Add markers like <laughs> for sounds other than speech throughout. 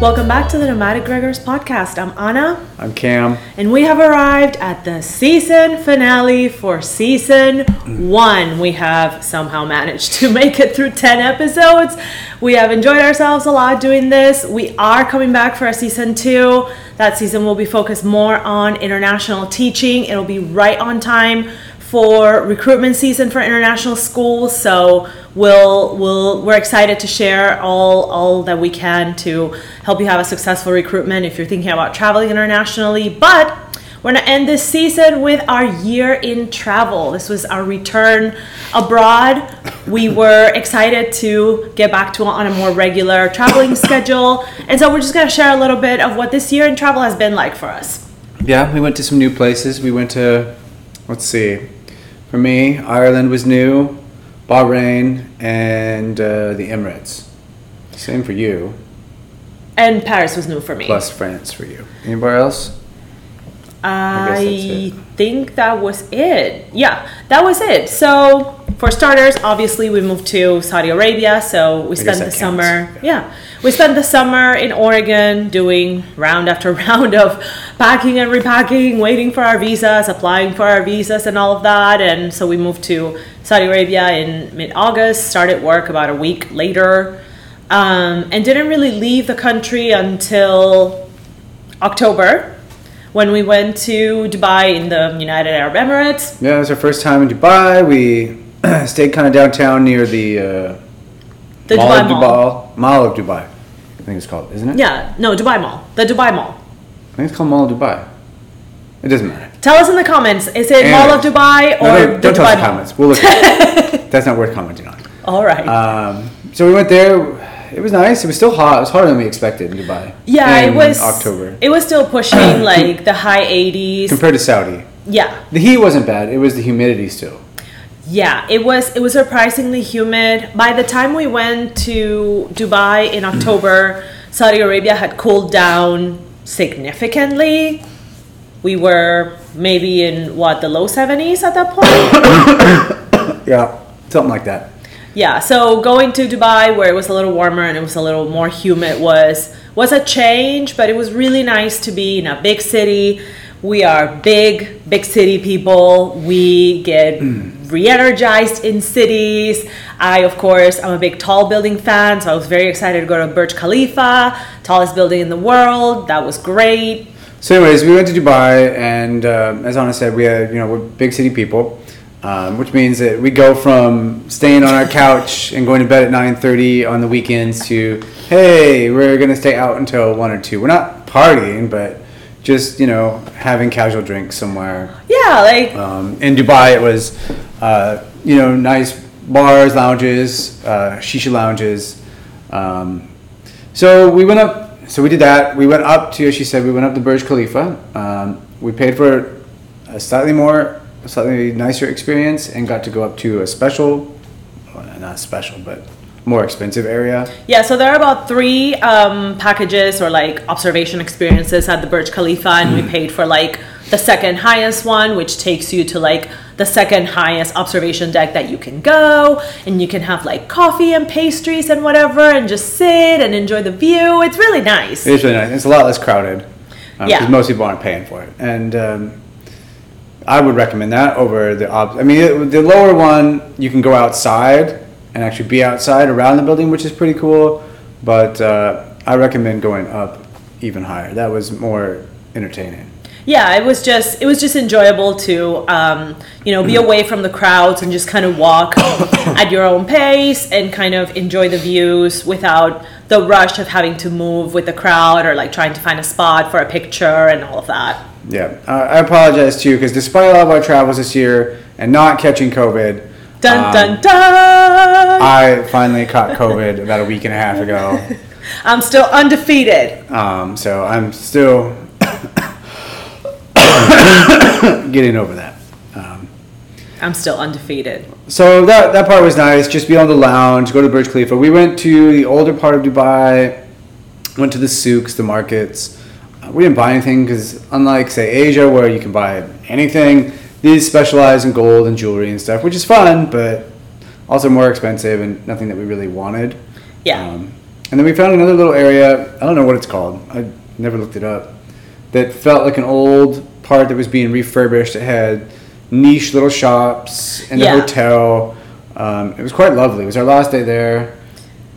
Welcome back to the Nomadic Gregors podcast. I'm Anna, I'm Cam. and we have arrived at the season finale for season one. We have somehow managed to <laughs> make it through 10 episodes. We have enjoyed ourselves a lot doing this. We are coming back for a season two. That season will be focused more on international teaching. It'll be right on time for recruitment season for international schools. So we'll we'll we're excited to share all all that we can to help you have a successful recruitment if you're thinking about traveling internationally. But we're gonna end this season with our year in travel. This was our return abroad. We were excited to get back to on a more regular traveling <coughs> schedule, and so we're just gonna share a little bit of what this year in travel has been like for us. Yeah, we went to some new places. We went to, let's see, for me, Ireland was new, Bahrain, and uh, the Emirates. Same for you, And Paris was new for me. plus France for you. Anywhere else? I I think that was it. Yeah, that was it. So, for starters, obviously we moved to Saudi Arabia. So we spent the counts. summer. Yeah, we spent the summer in Oregon doing round after <laughs> round of packing and repacking, waiting for our visas, applying for our visas, and all of that. And so we moved to Saudi Arabia in mid-August. Started work about a week later, um, and didn't really leave the country until October when we went to Dubai in the United Arab Emirates. Yeah, it was our first time in Dubai. We <clears throat> stayed kind of downtown near the, uh, The Mall Dubai of Mall. Dubai. Mall of Dubai. I think it's called, isn't it? Yeah, no, Dubai Mall. The Dubai Mall. I think it's called Mall of Dubai. It doesn't matter. Tell us in the comments, is it Mall of Dubai or No, the don't, Dubai tell us the Mall? comments. We'll look <laughs> at it. That's not worth commenting on. All right. Um, so we went there. It was nice. It was still hot. It was hotter than we expected in Dubai. yeah, in it was October It was still pushing <clears throat> like the high 80s. compared to Saudi. yeah. The heat wasn't bad. It was the humidity still. Yeah, it was it was surprisingly humid. By the time we went to Dubai in <clears throat> October, Saudi Arabia had cooled down significantly. We were maybe in what the low 70s at that point. <coughs> Yeah, something like that. Yeah, so going to Dubai where it was a little warmer and it was a little more humid was was a change, but it was really nice to be in a big city. We are big, big city people. We get re-energized in cities. I, of course, I'm a big tall building fan, so I was very excited to go to Burj Khalifa, tallest building in the world. That was great. So, anyways, we went to Dubai, and um, as Anna said, we are you know we're big city people, um, which means that we go from staying on our couch and going to bed at nine thirty on the weekends to hey, we're gonna stay out until one or two. We're not partying, but just you know having casual drinks somewhere. Yeah, like Um, in Dubai, it was uh, you know nice bars, lounges, uh, shisha lounges. Um, so we went up. So we did that. We went up to, as she said, we went up to Burj Khalifa. Um, we paid for a slightly more, slightly nicer experience, and got to go up to a special, well, not special, but more expensive area. Yeah, so there are about three um, packages or like observation experiences at the Burj Khalifa, and we paid for like the second highest one, which takes you to like the second highest observation deck that you can go, and you can have like coffee and pastries and whatever, and just sit and enjoy the view. It's really nice. It's really nice. It's a lot less crowded because Yeah. most people aren't paying for it, and um, I would recommend that over the. Op- I mean, it, the lower one you can go outside and actually be outside around the building, which is pretty cool. But uh, I recommend going up even higher. That was more entertaining. yeah it was just it was just enjoyable to um, you know be away from the crowds and just kind of walk <coughs> at your own pace and kind of enjoy the views without the rush of having to move with the crowd or like trying to find a spot for a picture and all of that Yeah, uh, I apologize too because despite all of our travels this year and not catching COVID, dun um, dun dun I finally caught COVID <laughs> about a week and a half ago. <laughs> i'm still undefeated Um, so I'm still <coughs> getting over that. Um, i'm still undefeated so that that part was nice. Just be on the lounge, go to Burj Khalifa. We went to the older part of Dubai, went to the souks, the markets. We didn't buy anything because unlike say Asia where you can buy anything, these specialize in gold and jewelry and stuff, which is fun, but also more expensive and nothing that we really wanted. yeah Um, and then we found another little area. I don't know what it's called. I never looked it up. That felt like an old part that was being refurbished. It had niche little shops and Yeah. a hotel. Um, it was quite lovely. It was our last day there,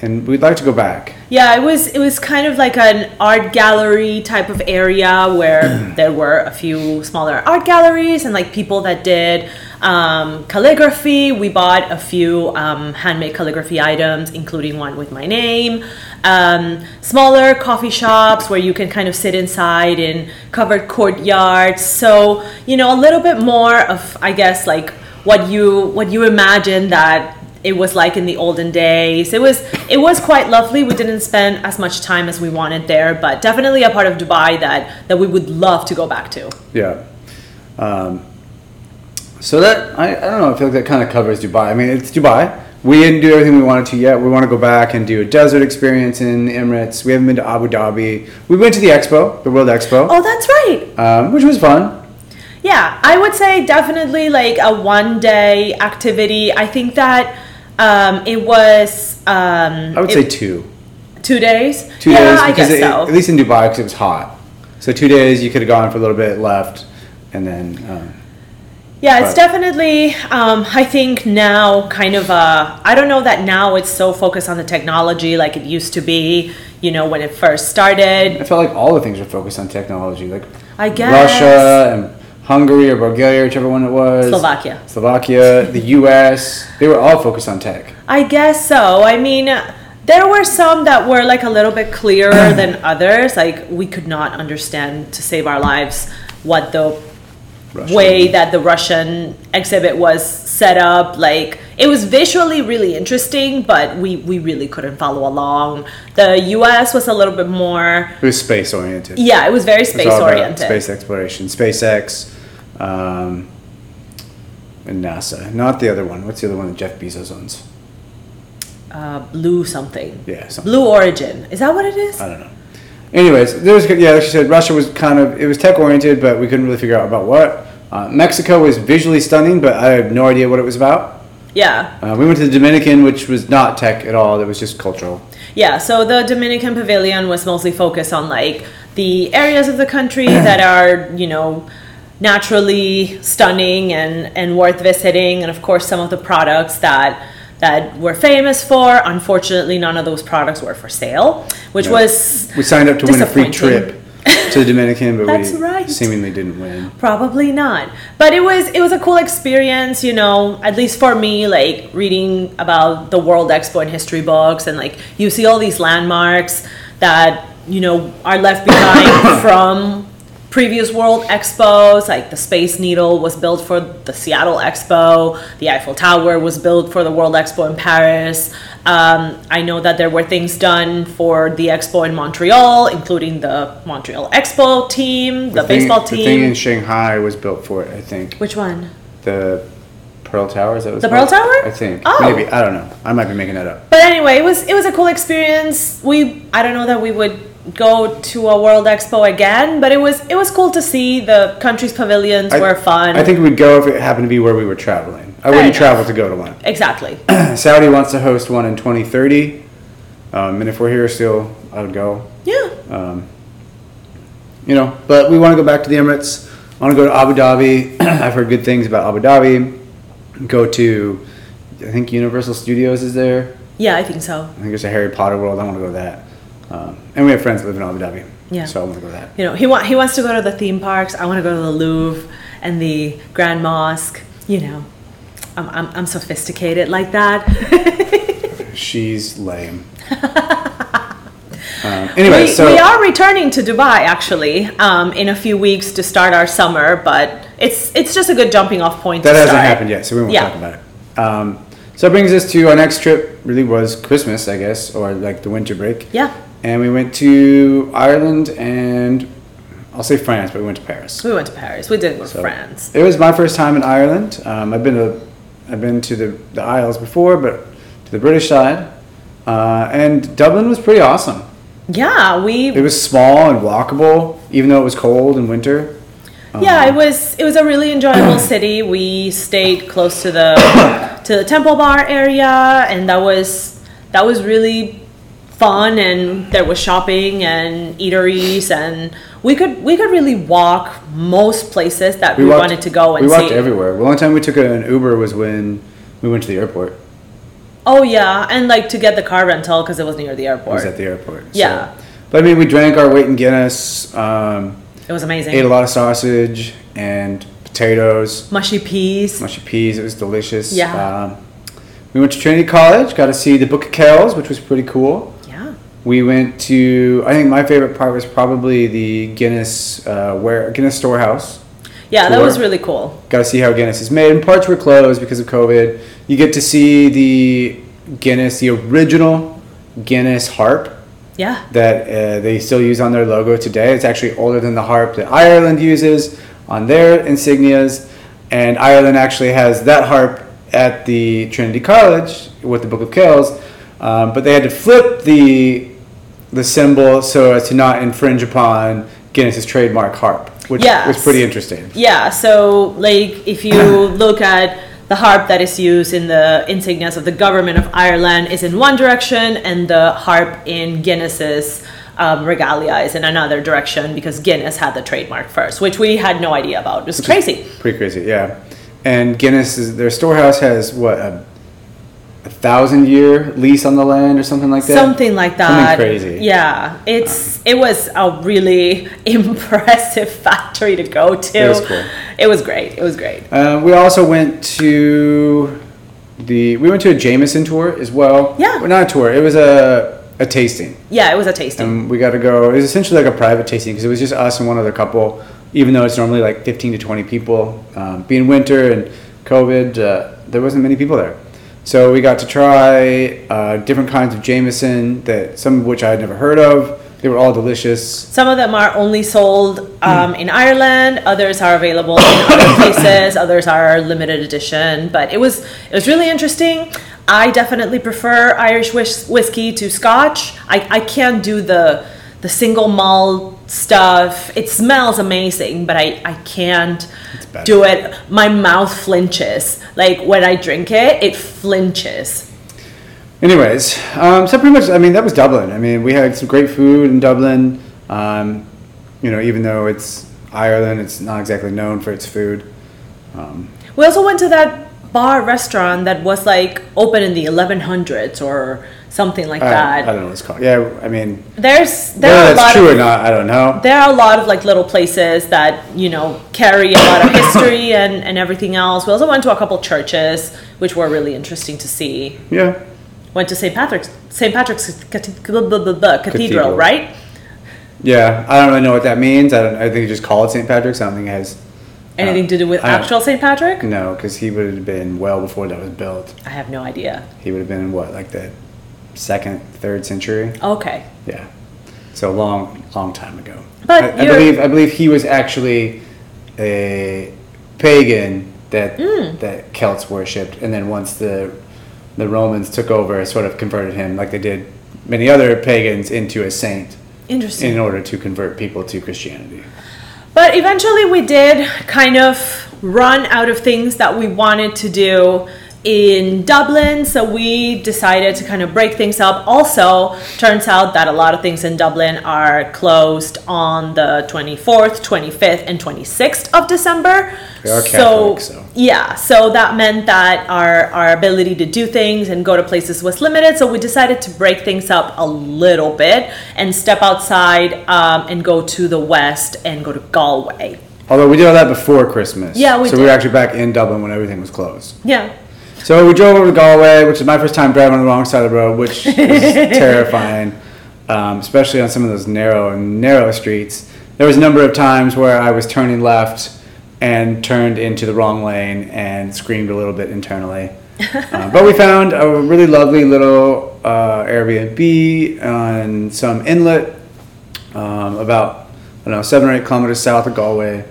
and we'd like to go back. Yeah, it was it was kind of like an art gallery type of area where <clears throat> there were a few smaller art galleries and like people that did um, calligraphy. We bought a few um, handmade calligraphy items, including one with my name. Um, smaller coffee shops where you can kind of sit inside in covered courtyards. So you know a little bit more of I guess like what you what you imagine that it was like in the olden days. It was it was quite lovely. We didn't spend as much time as we wanted there, but definitely a part of Dubai that that we would love to go back to. Yeah. Um, so that I, I don't know. I feel like that kind of covers Dubai. I mean, it's Dubai. We didn't do everything we wanted to yet. We want to go back and do a desert experience in the Emirates. We haven't been to Abu Dhabi. We went to the Expo, the World Expo, Oh, that's right. um, which was fun. Yeah, I would say definitely like a one day activity. I think that um, it was um, I would it- say two, two days. two yeah, days I because guess it, so. at least in Dubai because it was hot. So two days you could have gone for a little bit, left, and then um, Yeah, it's But- definitely. Um, I think now, kind of. Uh, I don't know that now it's so focused on the technology like it used to be. You know, when it first started. I felt like all the things were focused on technology, like I guess. Russia and Hungary or Bulgaria, whichever one it was. Slovakia. Slovakia, the U.S. They were all focused on tech. I guess so. I mean, there were some that were like a little bit clearer <clears throat> than others. Like we could not understand to save our lives what the Russia. way that the Russian exhibit was set up. Like it was visually really interesting, but we we really couldn't follow along. The U.S. was a little bit more. It was space oriented. Yeah, it was very space all about oriented. Space exploration, SpaceX, um, and NASA. Not the other one. What's the other one that Jeff Bezos owns? Uh, blue something. Yeah, something. Blue Origin. Is that what it is? I don't know. Anyways, there was yeah, like you said, Russia was kind of it was tech oriented, but we couldn't really figure out about what. Uh, Mexico was visually stunning, but I have no idea what it was about. Yeah. Uh, we went to the Dominican, which was not tech at all. It was just cultural. Yeah, so the Dominican Pavilion was mostly focused on like the areas of the country <clears throat> that are, you know, naturally stunning and, and worth visiting, and of course some of the products that that we're famous for. Unfortunately, none of those products were for sale, which Yeah. was We signed up to win a free trip to the Dominican, but That's we right. seemingly didn't win. Probably not. But it was it was a cool experience, you know, at least for me, like reading about the World Expo and history books and like you see all these landmarks that, you know, are left behind <coughs> from previous World Expos, like the Space Needle was built for the Seattle Expo, the Eiffel Tower was built for the World Expo in Paris. Um, I know that there were things done for the expo in Montreal, including the Montreal Expo team, the, thing- baseball The thing in team. Shanghai was built for it, I think. Which one? The Pearl Tower, is that was The Pearl? Tower? I think. Oh. Maybe. I don't know. I might be making that up. But anyway, it was it was a cool experience. We I don't know that we would go to a World Expo again, but it was it was cool to see the country's pavilions I- were fun. I think we'd go if it happened to be where we were traveling. I Fair wouldn't enough. travel to go to one. exactly. <clears throat> Saudi wants to host one in 2030. Um, and if we're here still, I would go. Yeah. Um, you know, but we want to go back to the Emirates. I want to go to Abu Dhabi. <clears throat> I've heard good things about Abu Dhabi. Go to, I think Universal Studios is there. Yeah, I think so. I think there's a Harry Potter world. I want to go to that. Um, and we have friends that live in Abu Dhabi. Yeah. So I want to go to that. You know, he want he wants to go to the theme parks. I want to go to the Louvre and the Grand Mosque. You know, I'm I'm, I'm sophisticated like that. <laughs> She's lame. <laughs> um, anyway, we, so we are returning to Dubai actually um, in a few weeks to start our summer, but it's it's just a good jumping off point. that hasn't start. happened yet, so we won't Yeah. talk about it. Um, so it brings us to our next trip. Really was Christmas, I guess, or like the winter break. Yeah, And we went to Ireland and I'll say France, but we went to Paris. we went to Paris. We didn't go to So France. It was my first time in Ireland. Um, I've been to I've been to the, the Isles before, but to the British side. Uh, and Dublin was pretty awesome. Yeah, we It was small and walkable, even though it was cold in winter. Yeah, it was it was a really enjoyable <coughs> city. We stayed close to the to the Temple Bar area, and that was that was really fun and there was shopping and eateries and we could we could really walk most places that we, walked- wanted to go and we walked see. everywhere. The only time we took an Uber was when we went to the airport. Oh yeah, and like to get the car rental because it was near the airport It was at the airport. so- Yeah. But I mean, we drank our weight in Guinness. Um, it was amazing. ate a lot of sausage and potatoes, Mushy peas. mushy peas. It was delicious. Yeah. Um, we went to Trinity College. Got to see the Book of Kells, which was pretty cool. We went to. I think my favorite part was probably the Guinness uh, where Guinness storehouse. Yeah, that was really cool. Got to see how Guinness is made. And parts were closed because of COVID. You get to see the Guinness, the original Guinness harp Yeah. that uh, they still use on their logo today. It's actually older than the harp that Ireland uses on their insignias, and Ireland actually has that harp at the Trinity College with the Book of Kells, um, but they had to flip the the symbol so as to not infringe upon Guinness's trademark harp, which Yes. was pretty interesting. Yeah, so like if you <coughs> look at the harp that is used in the insignias of the government of Ireland is in one direction, and the harp in Guinness's um, regalia is in another direction because Guinness had the trademark first, which we had no idea about. It was crazy. Pretty crazy, yeah. And Guinness is their storehouse has what a, a thousand year lease on the land or something like that. Something like that. Something crazy. Yeah, it's it was a really <laughs> impressive factory to go to. It was cool. It was great. It was great. Uh, we also went to the we went to a Jameson tour as well. Yeah. well, not a tour. It was a a tasting, Yeah, it was a tasting. and we got to go. It was essentially like a private tasting because it was just us and one other couple. Even though it's normally like fifteen to twenty people, um, being winter and COVID, uh, there wasn't many people there. So we got to try uh, different kinds of Jameson that some of which I had never heard of. They were all delicious. Some of them are only sold um, in Ireland. Others are available in other <coughs> places. Others are limited edition. But it was it was really interesting. I definitely prefer Irish whis- whiskey to Scotch. I, I can't do the the single malt stuff. It smells amazing, but I, I can't do it. My mouth flinches. Like when I drink it, it flinches. Anyways, um, so pretty much, I mean, that was Dublin. I mean, we had some great food in Dublin. Um, you know, even though it's Ireland, it's not exactly known for its food. Um, We also went to that bar restaurant that was like open in the 1100s or something like I, that. I don't know what it's called. Yeah, I mean, There's there whether are a that's lot true of or not, I don't know. there are a lot of like little places that you know carry a lot of <coughs> history and and everything else. We also went to a couple churches which were really interesting to see. Yeah, Went to St. Patrick's St. Patrick's Cathe- blah, blah, blah, blah, Cathedral, Cathedral. right? yeah. I don't really know what that means. I don't. I think you just call it St. Patrick's. I don't think it has. Anything to do with I don't- actual St. Patrick? No, because he would have been well before that was built. I have no idea. He would have been in what, like the second, third century. Okay. Yeah. So a long, long time ago. But I, I believe I believe he was actually a pagan that Hmm. that Celts worshipped, and then once the the Romans took over, sort of converted him, like they did many other pagans, into a saint Interesting. in order to convert people to Christianity. But eventually we did kind of run out of things that we wanted to do in Dublin, so we decided to kind of break things up. Also, turns out that a lot of things in Dublin are closed on the 24th, 25th, and 26th of December. Are Catholic, so. yeah, so that meant that our, our ability to do things and go to places was limited. So we decided to break things up a little bit and step outside um, and go to the west and go to Galway. Although we did all that before Christmas. Yeah, we so we were actually back in Dublin when everything was closed. Yeah. So we drove over to Galway, which is my first time driving on the wrong side of the road, which is <laughs> terrifying, um, especially on some of those narrow narrow streets. There was a number of times where I was turning left and turned into the wrong lane and screamed a little bit internally. <laughs> Uh, but we found a really lovely little uh, Airbnb on some inlet um, about I don't know seven or eight kilometers south of Galway,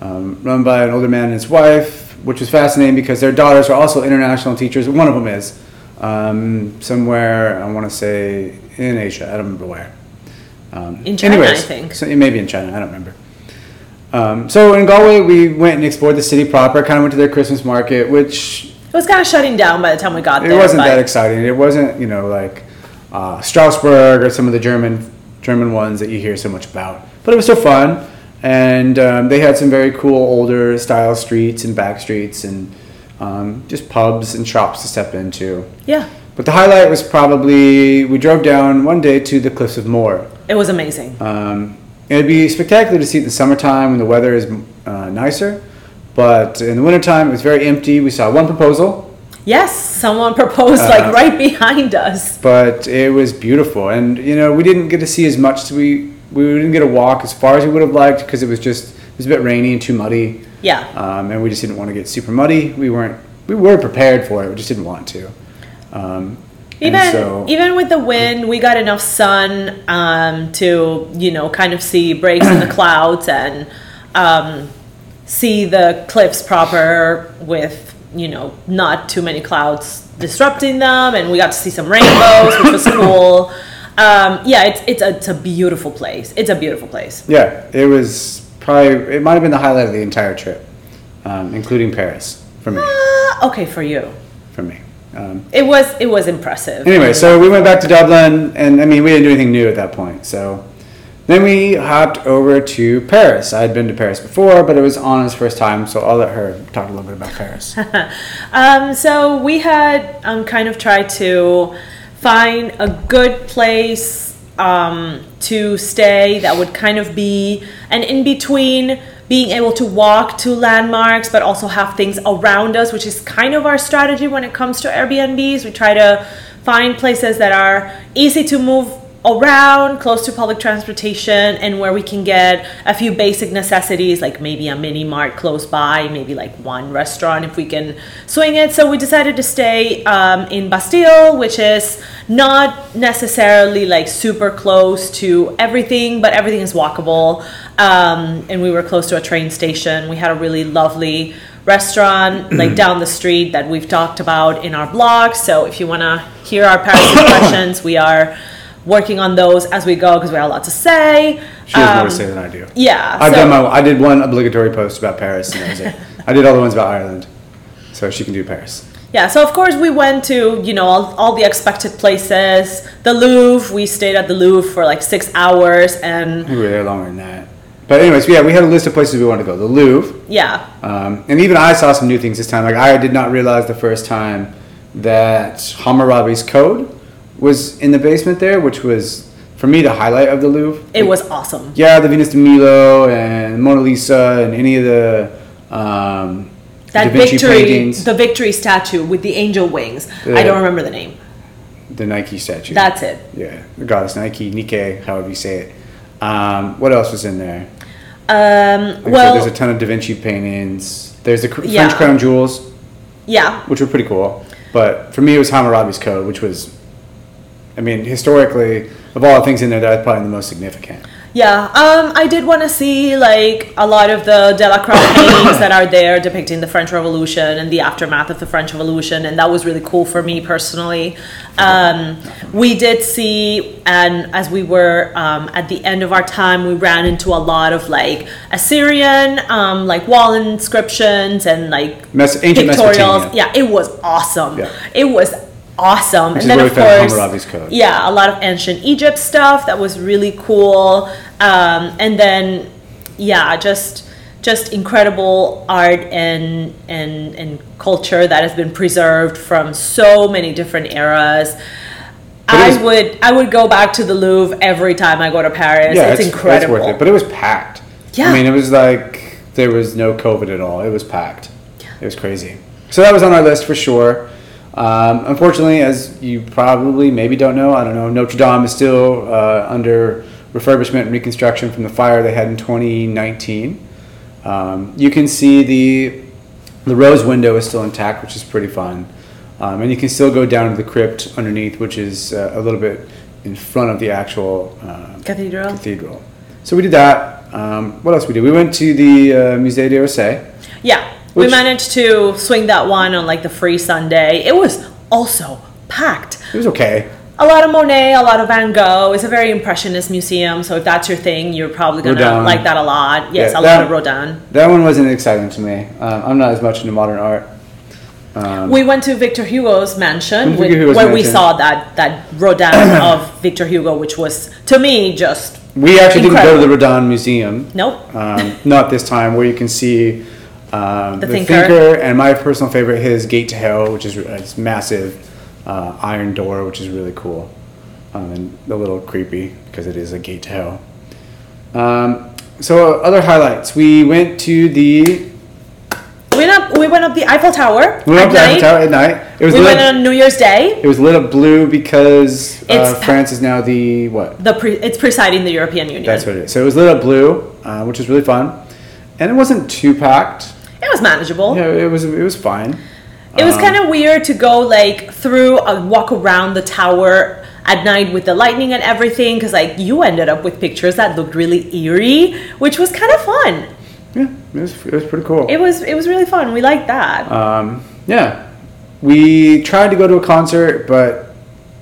um, run by an older man and his wife, which was fascinating because their daughters are also international teachers. One of them is um, somewhere I want to say in Asia. I don't remember where. Um, In China, I think. So maybe in China. I don't remember. Um, so in Galway, we went and explored the city proper. Kind of went to their Christmas market, which It was kind of shutting down by the time we got it there. It wasn't that exciting. It wasn't, you know, like uh, Strasbourg or some of the German German ones that you hear so much about. But it was so fun, and um, they had some very cool older style streets and back streets and um, just pubs and shops to step into. Yeah, But the highlight was probably we drove down one day to the Cliffs of Moher. it was amazing. Um, it'd be spectacular to see it in the summertime when the weather is uh, nicer, but in the wintertime it was very empty. We saw one proposal, Yes, someone proposed Uh, like right <laughs> behind us. but it was beautiful, and you know we didn't get to see as much. As we we didn't get to walk as far as we would have liked because it was just it was a bit rainy and too muddy, Yeah. um, and we just didn't want to get super muddy. We weren't we were prepared for it, we just didn't want to. Um, Even so- even with the wind, we got enough sun um, to you know kind of see breaks in the clouds and um, see the cliffs proper with you know not too many clouds disrupting them, and we got to see some rainbows, which was cool. <laughs> Um, yeah, it's it's a, it's a beautiful place. It's a beautiful place. Yeah, it was probably it might have been the highlight of the entire trip, um, including Paris for me. Uh, okay, for you, For me. Um, it was it was impressive. anyway, so we went back to Dublin, and I mean we didn't do anything new at that point. So then we hopped over to Paris. I had been to Paris before, but it was Anna's first time, so I'll let her talk a little bit about Paris. <laughs> Um, so we had um, kind of tried to find a good place um, to stay that would kind of be an in between being able to walk to landmarks but also have things around us which is kind of our strategy when it comes to airbnbs. We try to find places that are easy to move around close to public transportation and where we can get a few basic necessities like maybe a mini mart close by maybe like one restaurant if we can swing it. So we decided to stay um, in bastille which is not necessarily like super close to everything but everything is walkable. Um, and we were close to a train station. We had a really lovely restaurant <clears throat> like down the street that we've talked about in our blog. So if you want to hear our paris <coughs> impressions we are working on those as we go because we have a lot to say She has more Um, to say than I do. yeah I've so- done my. I did one obligatory post about Paris, and that was it. I did all the ones about Ireland, so she can do Paris. Yeah, so of course we went to, you know, all, all the expected places. The Louvre, we stayed at the Louvre for like six hours and we were there longer than that. But anyways, yeah, we had a list of places we wanted to go. The Louvre, yeah, Um, and even I saw some new things this time. Like I did not realize the first time that Hammurabi's Code was in the basement there, which was for me the highlight of the Louvre. it was awesome. yeah, the Venus de Milo and Mona Lisa and any of the um, That Da Vinci victory, paintings, the victory statue with the angel wings. I don't remember the name. the Nike statue. That's it. yeah, the goddess Nike, Nike, however you say it. Um, what else was in there? Um, Like well, there's a ton of Da Vinci paintings. There's the cr- Yeah. French crown jewels. yeah, which were pretty cool. But for me, it was Hammurabi's Code, which was, I mean, historically, of all the things in there, that's probably the most significant. yeah. Um, I did want to see like a lot of the Delacroix paintings <coughs> that are there depicting the French Revolution and the aftermath of the French Revolution, and that was really cool for me personally. Um, we did see, and as we were um, at the end of our time, we ran into a lot of like Assyrian, um, like wall inscriptions and like Mes- ancient pictorials. Yeah, it was awesome. Yeah. It was awesome. Which and then of course, Hammurabi's Code. yeah, a lot of ancient Egypt stuff that was really cool. Um, and then, yeah, just just incredible art and and and culture that has been preserved from so many different eras. I was- would I would go back to the Louvre every time I go to Paris. Yeah, it's, incredible. It's worth it. But it was packed. Yeah. I mean, it was like there was no COVID at all. It was packed. Yeah. It was crazy. So that was on our list for sure. Um, unfortunately, as you probably maybe don't know, I don't know, Notre Dame is still uh, under refurbishment and reconstruction from the fire they had in 2019. Um, you can see the the rose window is still intact, which is pretty fun, um, and you can still go down to the crypt underneath, which is uh, a little bit in front of the actual uh, Cathedral. cathedral. So we did that. Um, what else we did? We went to the uh, Musée d'Orsay. Yeah, we Which- managed to swing that one on like the free Sunday. It was also packed. It was okay. A lot of Monet, a lot of Van Gogh. It's a very impressionist museum, so if that's your thing, you're probably gonna Rodin. like that a lot. Yes, Yeah, a that- lot of Rodin. That one wasn't exciting to me. Um, I'm not as much into modern art. Um, We went to Victor Hugo's mansion, Victor with- Hugo's where we mansion. saw that that Rodin <clears throat> of Victor Hugo, which was to me just we actually didn't go to the Rodin Museum. nope. Um, not this time, where you can see um, The the, Thinker. thinker. and my personal favorite, his Gate to Hell, which is it's massive uh, iron door, which is really cool, um, and a little creepy because it is a gate to hell. Um, so other highlights, we went to the We went up. We went up the Eiffel Tower. we went up to Eiffel. Tower at night. It was We lit went up, on New Year's Day. it was lit up blue because uh, France is now the what? The pre, it's presiding the European Union. That's what it is. So it was lit up blue, uh, which was really fun, and it wasn't too packed. It was manageable. Yeah, it was it was fine. It was Um, kind of weird to go like through a walk around the tower at night with the lightning and everything because like you ended up with pictures that looked really eerie, which was kind of fun. Yeah, it was, it was pretty cool. It was it was really fun. We liked that. Um, yeah, we tried to go to a concert, but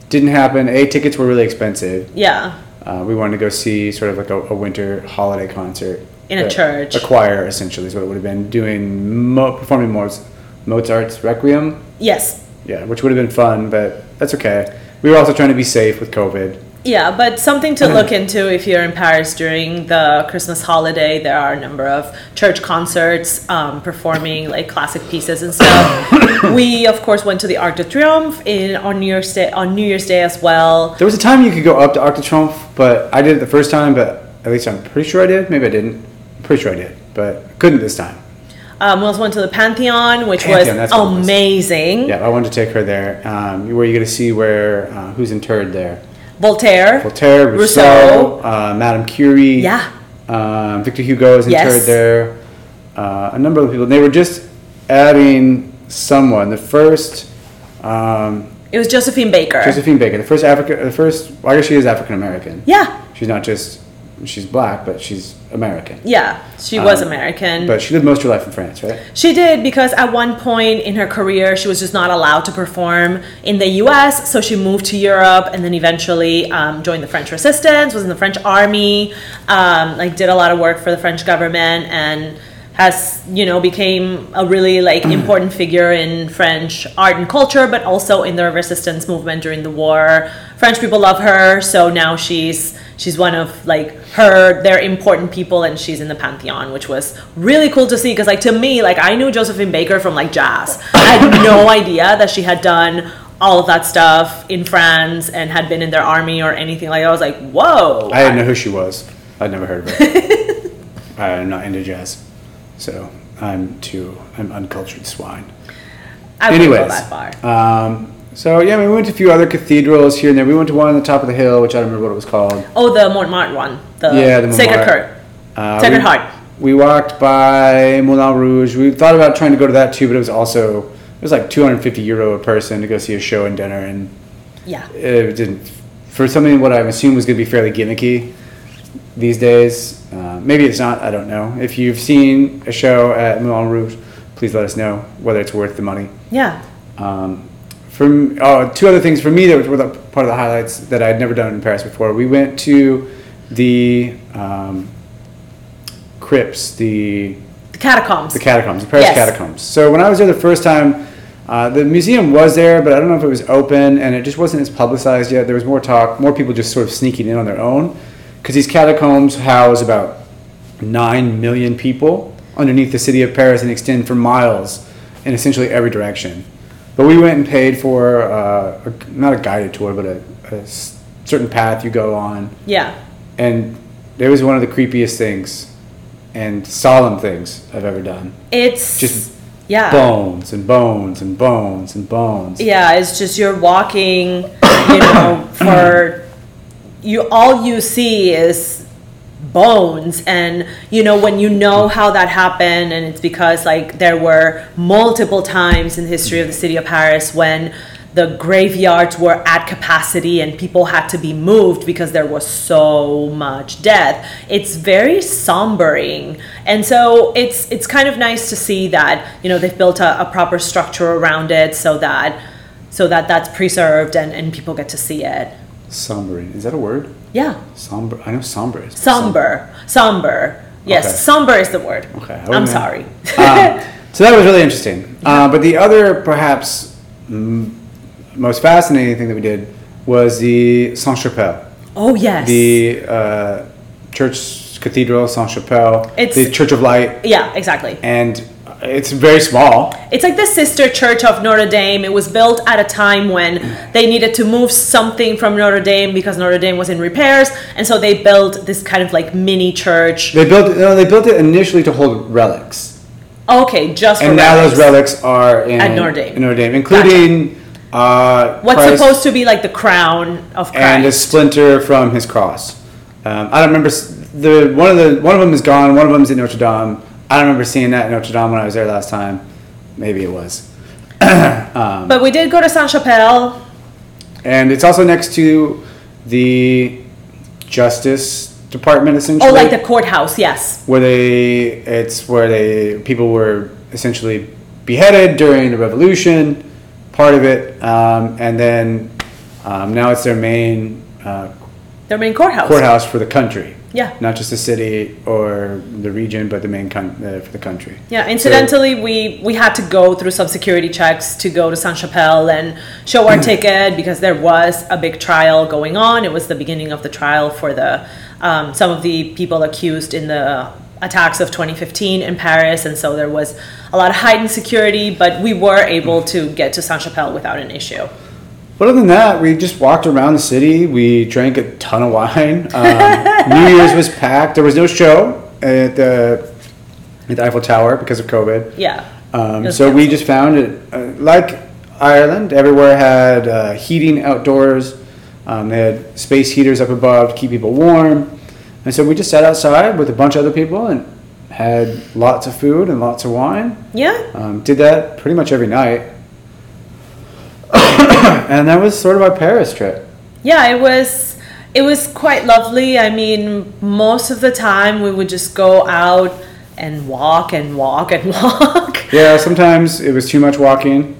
didn't happen. A tickets were really expensive. yeah. Uh, we wanted to go see sort of like a, a winter holiday concert In a church. a choir essentially is what it would have been doing, mo- performing Moz- Mozart's Requiem. Yes. Yeah, which would have been fun, but that's okay. We were also trying to be safe with COVID. Yeah, but something to <clears throat> look into if you're in Paris during the Christmas holiday. There are a number of church concerts um, performing like classic pieces and stuff. <coughs> we of course went to the Arc de Triomphe in on New Year's Day on New Year's Day as well. There was a time you could go up to Arc de Triomphe, but I did it the first time, but at least I'm pretty sure I did. Maybe I didn't. Pretty sure I did, but couldn't this time. Um, we also went to the Pantheon, which Pantheon, that's what it was was. amazing. Yeah, I wanted to take her there. Um, where you get to see where uh, who's interred there? Voltaire. Voltaire, Rousseau, Rousseau. Uh, Madame Curie. Yeah. Um, Victor Hugo is Yes. interred there. Uh, a number of people. They were just adding someone. The first um, It was Josephine Baker. Josephine Baker. The first African. The first. Well, I guess she is African American. yeah. She's not just. She's black, but she's American. Yeah. She was Um, American. But she lived most of her life in France, right? She did because at one point in her career, she was just not allowed to perform in the US. So she moved to Europe and then eventually um, joined the French resistance, was in the French army, um, like did a lot of work for the French government and has, you know, became a really like <clears throat> important figure in French art and culture, but also in the resistance movement during the war. French people love her. So now she's she's one of like her they're important people and she's in the pantheon which was really cool to see because like to me like i knew josephine baker from like jazz i had no <laughs> idea that she had done all of that stuff in france and had been in their army or anything like that. i was like whoa I didn't know who she was. I'd never heard of her. <laughs> I'm not into jazz, so I'm too. I'm uncultured swine. i Anyways, that far um, so yeah, I mean, we went to a few other cathedrals here and there. We went to one on the top of the hill, which I don't remember what it was called. oh the montmartre one the Yeah, the sacred heart Uh, sacred we, heart We walked by Moulin Rouge. We thought about trying to go to that too, but it was also it was like 250 euro a person to go see a show and dinner, and yeah it didn't for something what I assume was going to be fairly gimmicky these days. Uh, maybe it's not. I don't know. If you've seen a show at Moulin Rouge, please let us know whether it's worth the money. yeah Um, from oh, two other things for me that were the, part of the highlights that I'd never done in Paris before. We went to the um, crypts, the the catacombs the catacombs, the Paris Yes. catacombs. So when I was there the first time, uh, the museum was there, but I don't know if it was open, and it just wasn't as publicized yet. There was more talk, more people just sort of sneaking in on their own, because these catacombs house about nine million people underneath the city of Paris and extend for miles in essentially every direction. But we went and paid for uh, a, not a guided tour, but a, a s- certain path you go on yeah and it was one of the creepiest things and solemn things I've ever done. it's Just yeah Bones and bones and bones and bones. Yeah, it's just you're walking, you know, <coughs> for you all you see is bones and you know when you know how that happened and it's because like there were multiple times in the history of the city of Paris when the graveyards were at capacity and people had to be moved because there was so much death it's very sombering and so it's it's kind of nice to see that you know they've built a, a proper structure around it so that so that that's preserved and, and people get to see it Sombering. Is that a word? Yeah Somber. I know somber is. somber somber yes Okay. somber is the word Okay. I'm sorry Um, <laughs> So that was really interesting. Uh, but the other, perhaps, mm, most fascinating thing that we did was the Saint Chapelle, Oh yes. the uh, church cathedral Saint Chapelle, It's- the Church of Light, yeah, exactly. and it's very small. It's like the sister church of Notre Dame. It was built at a time when they needed to move something from Notre Dame because Notre Dame was in repairs, and so they built this kind of like mini church. They built no, they built it initially to hold relics, Okay, just for and now relics. those relics are in At Notre Dame. in Notre Dame, including uh, What's Christ supposed to be like the crown of Christ. and a splinter from his cross. Um, I don't remember the one of the one of them is gone. One of them is in Notre Dame. I don't remember seeing that in Notre Dame when I was there last time. Maybe it was. <clears throat> but we did go to Saint Chapelle. And it's also next to the Justice Department, essentially. Oh, like the courthouse, yes. where they it's where they people were essentially beheaded during the revolution part of it um, and then um, now it's their main uh, Their main courthouse. courthouse for the country Yeah. not just the city or the region but the main con- uh, for the country Yeah, incidentally, we, we had to go through some security checks to go to Saint Chapelle and show our ticket because there was a big trial going on. It was the beginning of the trial for the um, some of the people accused in the attacks of 2015 in Paris, and so there was a lot of heightened security. But we were able to get to Saint Chapelle without an issue. But other than that we just walked around the city we drank a ton of wine um, <laughs> new year's was packed there was no show at the, at the eiffel tower because of covid Yeah. Um, so we just found it, uh, like Ireland, everywhere had uh, heating outdoors. Um, they had space heaters up above to keep people warm. And so we just sat outside with a bunch of other people and had lots of food and lots of wine. Yeah. Um, did that pretty much every night. And that was sort of our Paris trip. Yeah, it was it was quite lovely. I mean, most of the time we would just go out and walk and walk and <laughs> walk. Yeah, sometimes it was too much walking.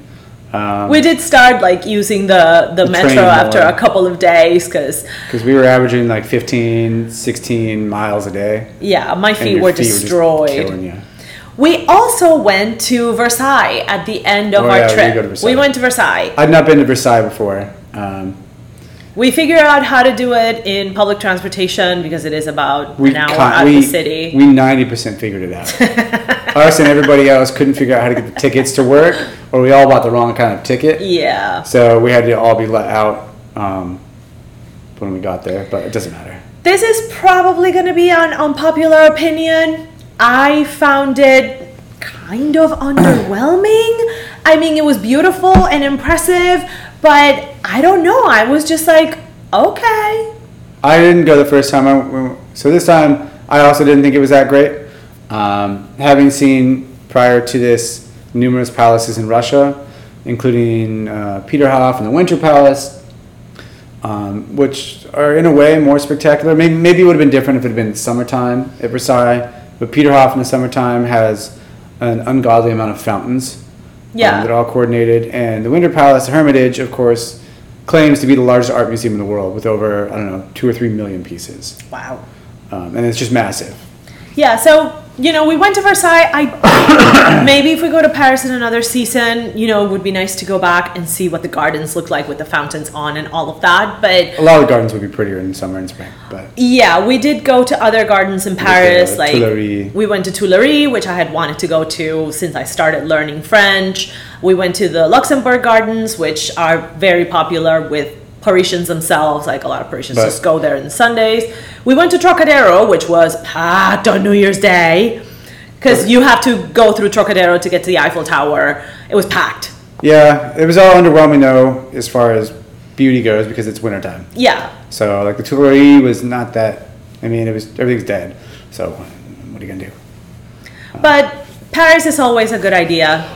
Um, We did start like using the the, The metro after a couple of days because because we were averaging like 15, 16 miles a day. yeah, my feet were feet just destroyed. you. We also went to Versailles at the end of Oh, our yeah, we trip. to we went to Versailles. I'd not been to Versailles before. Um, We figured out how to do it in public transportation because it is about we an hour con- out we, of the city. We ninety percent figured it out. <laughs> Us and everybody else couldn't figure out how to get the tickets to work, or we all bought the wrong kind of ticket. yeah. So we had to all be let out um, when we got there, but it doesn't matter. This is probably going to be an unpopular opinion. I found it kind of underwhelming. I mean, it was beautiful and impressive, but I don't know. I was just like, okay. I didn't go the first time. I so this time, I also didn't think it was that great. Um, having seen prior to this numerous palaces in Russia, including uh, Peterhof and the Winter Palace, um, which are in a way more spectacular. Maybe, maybe it would have been different if it had been summertime at Versailles, but Peterhof in the summertime has an ungodly amount of fountains. Yeah. Um, that are all coordinated. And the Winter Palace, the Hermitage, of course, claims to be the largest art museum in the world with over, I don't know, two or three million pieces. Wow. Um, and it's just massive. Yeah, so you know, we went to Versailles. I <coughs> maybe if we go to Paris in another season, you know, it would be nice to go back and see what the gardens look like with the fountains on and all of that. But A lot of the gardens would be prettier in summer and spring, but yeah, we did go to other gardens in Paris. like Tuileries. we went to Tuileries, which I had wanted to go to since I started learning French. We went to the Luxembourg Gardens, which are very popular with Parisians themselves. Like a lot of Parisians just go there on Sundays. We went to Trocadero, which was packed on New Year's Day. Because you have to go through Trocadero to get to the Eiffel Tower. It was packed. yeah, it was all underwhelming though as far as beauty goes because it's wintertime. Yeah. So like the Tuileries was not that. I mean, it was everything's dead. So what are you gonna do? But Paris is always a good idea,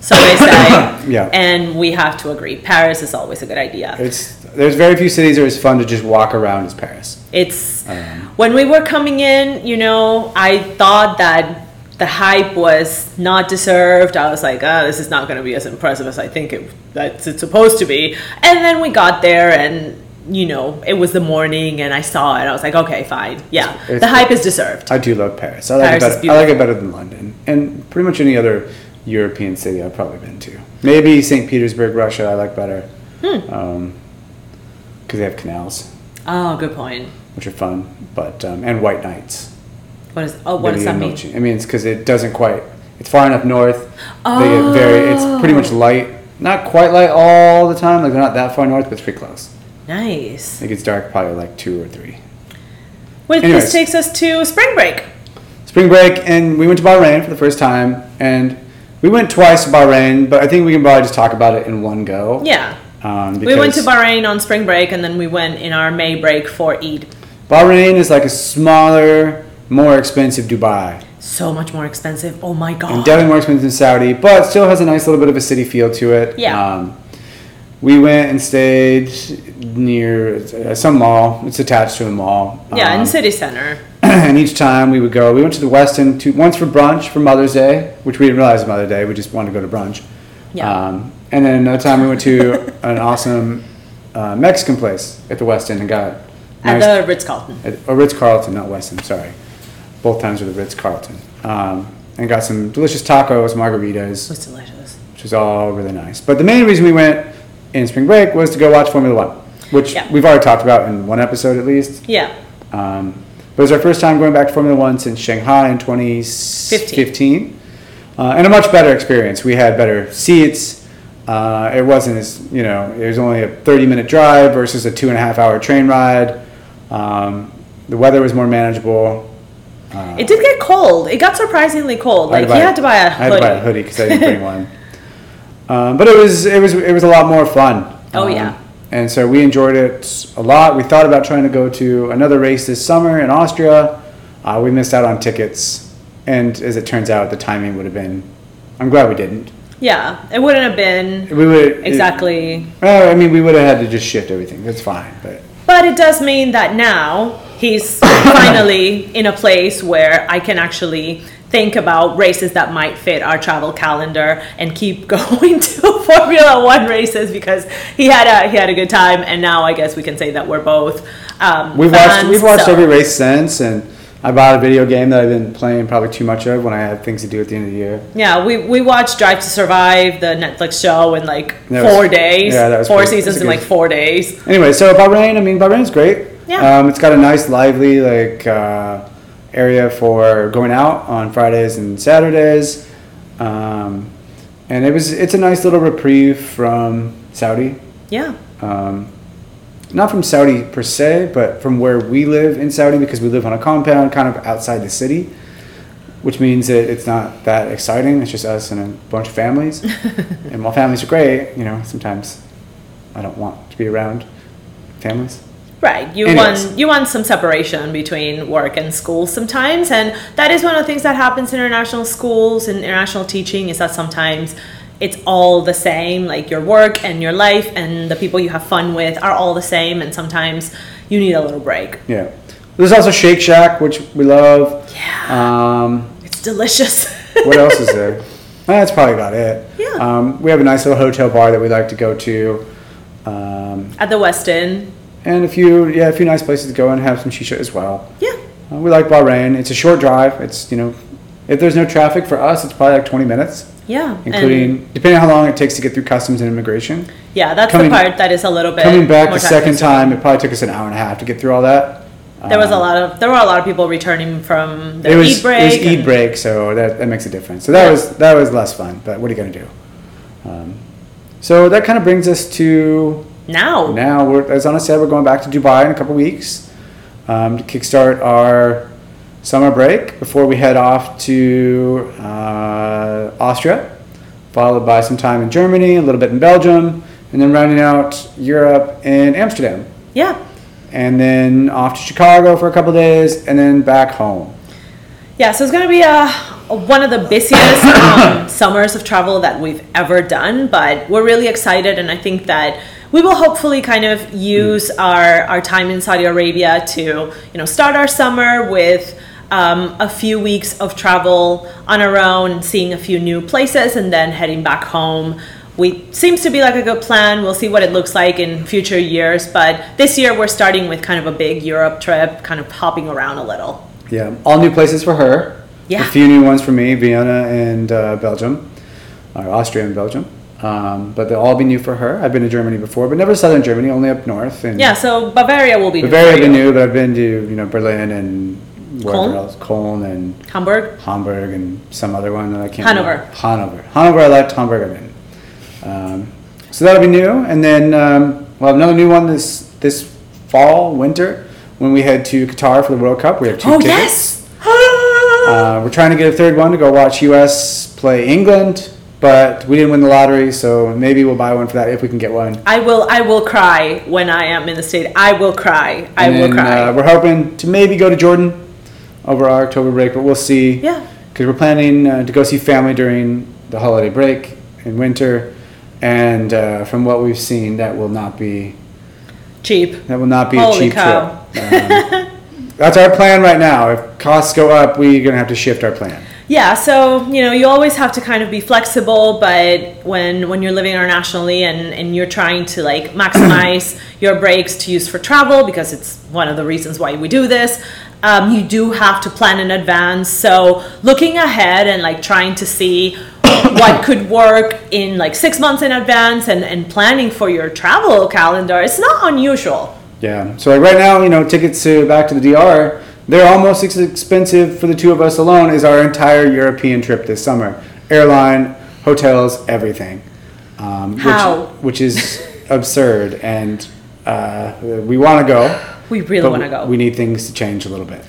so they <coughs> say. Yeah. And we have to agree. Paris is always a good idea. It's there's very few cities that it's fun to just walk around as Paris. It's Um, when we were coming in, you know, I thought that the hype was not deserved. I was like, oh, this is not going to be as impressive as I think it that it's supposed to be. And then we got there and you know, it was the morning and I saw it. I was like, okay, fine. Yeah. It's- the hype is deserved. I do love Paris. I like Paris it is better. I like it better than London and pretty much any other European city I've probably been to. Maybe St. Petersburg, Russia. I like better because they have canals, Oh, good point. which are fun. But um, and white nights. What is? Oh, what does that mean? Noche. I mean, it's because it doesn't quite. It's far enough north. They get very. It's pretty much light. Not quite light all the time. Like they're not that far north, but it's pretty close. Nice. It gets dark probably like two or three. Which Anyways. this takes us to spring break. Spring break, and we went to Bahrain for the first time, and we went twice to Bahrain, but I think we can probably just talk about it in one go. Yeah. Um, We went to Bahrain on spring break and then we went in our May break for Eid. Bahrain is like a smaller, more expensive Dubai. So much more expensive. Oh my And god. definitely more expensive than Saudi, but still has a nice little bit of a city feel to it. Yeah. Um, we went and stayed near uh, some mall. It's attached to a mall. yeah, Um, in city center. <clears throat> and each time we would go, we went to the Westin to, once for brunch for Mother's Day, which we didn't realize was Mother's Day. We just wanted to go to brunch. Yeah. Um, and then another time we went to an awesome uh, Mexican place at the Westin and got At nice- the Ritz Carlton. at, or Ritz Carlton, not Westin. Sorry, both times were the Ritz Carlton. Um, and got some delicious tacos, margaritas, It was delicious. which was all really nice. But the main reason we went in spring break was to go watch Formula One, which Yeah. we've already talked about in one episode at least. Yeah. Um, but it was our first time going back to Formula One since Shanghai in 2015. Uh, and a much better experience. We had better seats. Uh, it wasn't as, you know, it was only a 30 minute drive versus a two and a half hour train ride. Um, the weather was more manageable. Uh, It did get cold. It got surprisingly cold. Like you had to buy a I had to buy a hoodie because I didn't bring one. Um, <laughs> but it was it was it was a lot more fun. Oh, Um, yeah. And so we enjoyed it a lot. We thought about trying to go to another race this summer in Austria. Uh, we missed out on tickets, and as it turns out, the timing would have been. I'm glad we didn't. Yeah, it wouldn't have been We would exactly. well, I mean, we would have had to just shift everything. That's fine, but But it does mean that now he's <coughs> finally in a place where I can actually think about races that might fit our travel calendar and keep <laughs> going to Formula One races because he had a he had a good time and now I guess we can say that we're both um, we've watched we've watched so- every race since, and I bought a video game that I've been playing probably too much of when I had things to do at the end of the year. Yeah, we, we watched Drive to Survive, the Netflix show, in like That was- four days. yeah, that was four pretty- seasons in good. like four days. Anyway, so Bahrain, I mean, Bahrain's great. Yeah. Um, it's got a nice, lively, like, uh, area for going out on Fridays and Saturdays. Um, and it was, it's a nice little reprieve from Saudi. Yeah. Um, not from Saudi per se, but from where we live in Saudi because we live on a compound kind of outside the city, which means that it's not that exciting. It's just us and a bunch of families. <laughs> and while families are great, you know, sometimes I don't want to be around families. Right. You Anyways. want you want some separation between work and school sometimes, and that is one of the things that happens in international schools and international teaching is that sometimes it's all the same. Like your work and your life and the people you have fun with are all the same, and sometimes you need a little break. Yeah. There's also Shake Shack, which we love. Yeah. Um, It's delicious. <laughs> what else is there? That's probably about it. Yeah. Um, we have a nice little hotel bar that we like to go to. Um, At the Westin. And a few, yeah, a few nice places to go and have some shisha as well. Yeah. Uh, we like Bahrain. It's a short drive. It's, you know, if there's no traffic for us, it's probably like 20 minutes, Yeah. including, depending on how long it takes to get through customs and immigration. yeah, that's coming- the part that is a little bit Coming back the second time-consuming. it probably took us an hour and a half to get through all that. There was a Um, lot of there were a lot of people returning from It was, Eid break. it was Eid and- break, so that, that makes a difference. So that Yeah. was that was less fun, but what are you gonna do? Um, so that kind of brings us to Now. now. We're, as Anna said, we're going back to Dubai in a couple weeks um, to kickstart our summer break before we head off to uh, Austria, followed by some time in Germany, a little bit in Belgium, and then rounding out Europe in Amsterdam, Yeah. and then off to Chicago for a couple days, and then back home. Yeah, so it's going to be a, a- one of the busiest um, <coughs> summers of travel that we've ever done, but we're really excited, and I think that we will hopefully kind of use our, our time in Saudi Arabia to you know start our summer with um, a few weeks of travel on our own, seeing a few new places, and then heading back home. We seems to be like a good plan. We'll see what it looks like in future years, but this year we're starting with kind of a big Europe trip, kind of hopping around a little. Yeah, all new places for her. Yeah. A few new ones for me, Vienna and uh, Belgium. or Austria and Belgium. Um, but they'll all be new for her. I've been to Germany before, but never southern Germany, only up north. And Yeah, so Bavaria will be new Bavaria for I've been you. new, but I've been to you know Berlin and wherever Cologne? else, Cologne and Hamburg. Hamburg and some other one that I can't. Hanover. remember. Hanover. Hanover. I liked Hamburg. I've been. Um, so that'll be new, and then um, we'll have another new one this this fall, winter, when we head to Qatar for the World Cup. We have two Oh tickets. yes. <gasps> Uh, we're trying to get a third one to go watch U.S. play England, but we didn't win the lottery, so maybe we'll buy one for that if we can get one. I will. I will cry when I am in the state. I will cry. I And will then, cry. Uh, we're hoping to maybe go to Jordan over our October break, but we'll see. yeah. because we're planning uh, to go see family during the holiday break in winter, and uh, from what we've seen, that will not be Cheap. that will not be Holy a cheap cow. trip. Um, <laughs> that's our plan right now. If costs go up, we're gonna have to shift our plan. Yeah, so you know, you always have to kind of be flexible, but when when you're living internationally and and you're trying to like <clears throat> maximize your breaks to use for travel because it's one of the reasons why we do this, um, you do have to plan in advance. So looking ahead and like trying to see <coughs> what could work in like six months in advance and and planning for your travel calendar, it's not unusual. Yeah. So right now, you know, tickets to back to the DR, they're almost as expensive for the two of us alone as our entire European trip this summer. Airline, hotels, everything. Um, How? Which, which is <laughs> absurd, and uh, we want to go. We really but want to go. We need things to change a little bit.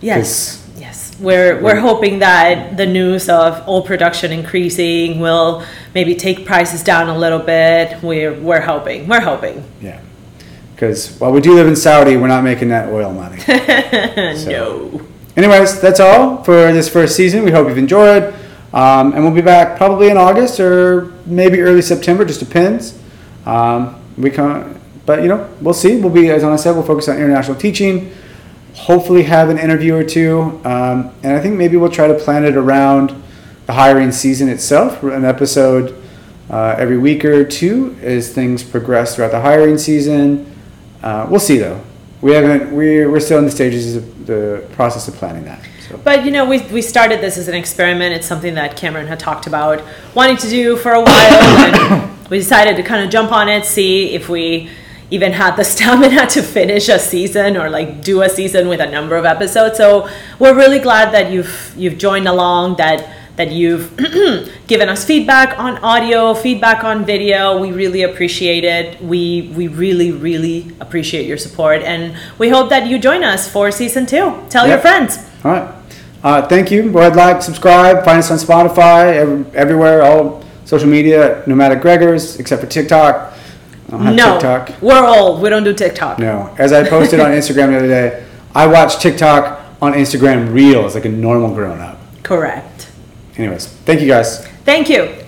Yes. Yes. We're we're hoping that the news of oil production increasing will maybe take prices down a little bit. We're we're hoping. We're hoping. Yeah. Because while we do live in Saudi, we're not making that oil money. <laughs> So- No. Anyways, that's all for this first season. We hope you've enjoyed. Um, and we'll be back probably in August or maybe early September, just depends. Um, we can, but you know, we'll see. We'll be, as I said, we'll focus on international teaching. Hopefully, have an interview or two. Um, and I think maybe we'll try to plan it around the hiring season itself, an episode uh, every week or two as things progress throughout the hiring season. Uh, we'll see though. We haven't. We're we're still in the stages of the process of planning that. So But you know, we we started this as an experiment. It's something that Cameron had talked about wanting to do for a while, and <laughs> we decided to kind of jump on it, see if we even had the stamina to finish a season or like do a season with a number of episodes. So we're really glad that you've you've joined along. That that you've <clears throat> given us feedback on audio, feedback on video. We really appreciate it. We we really really appreciate your support, and we hope that you join us for season two. Tell your friends. all right. Uh, thank you. Go ahead, like, subscribe. Find us on Spotify, ev- everywhere, all social media. Nomadic Gregors, except for TikTok. I don't have no, TikTok. we're old. We don't do TikTok. No. As I posted on <laughs> Instagram the other day, I watch TikTok on Instagram Reels like a normal grown up. Correct. Anyways, thank you guys. Thank you.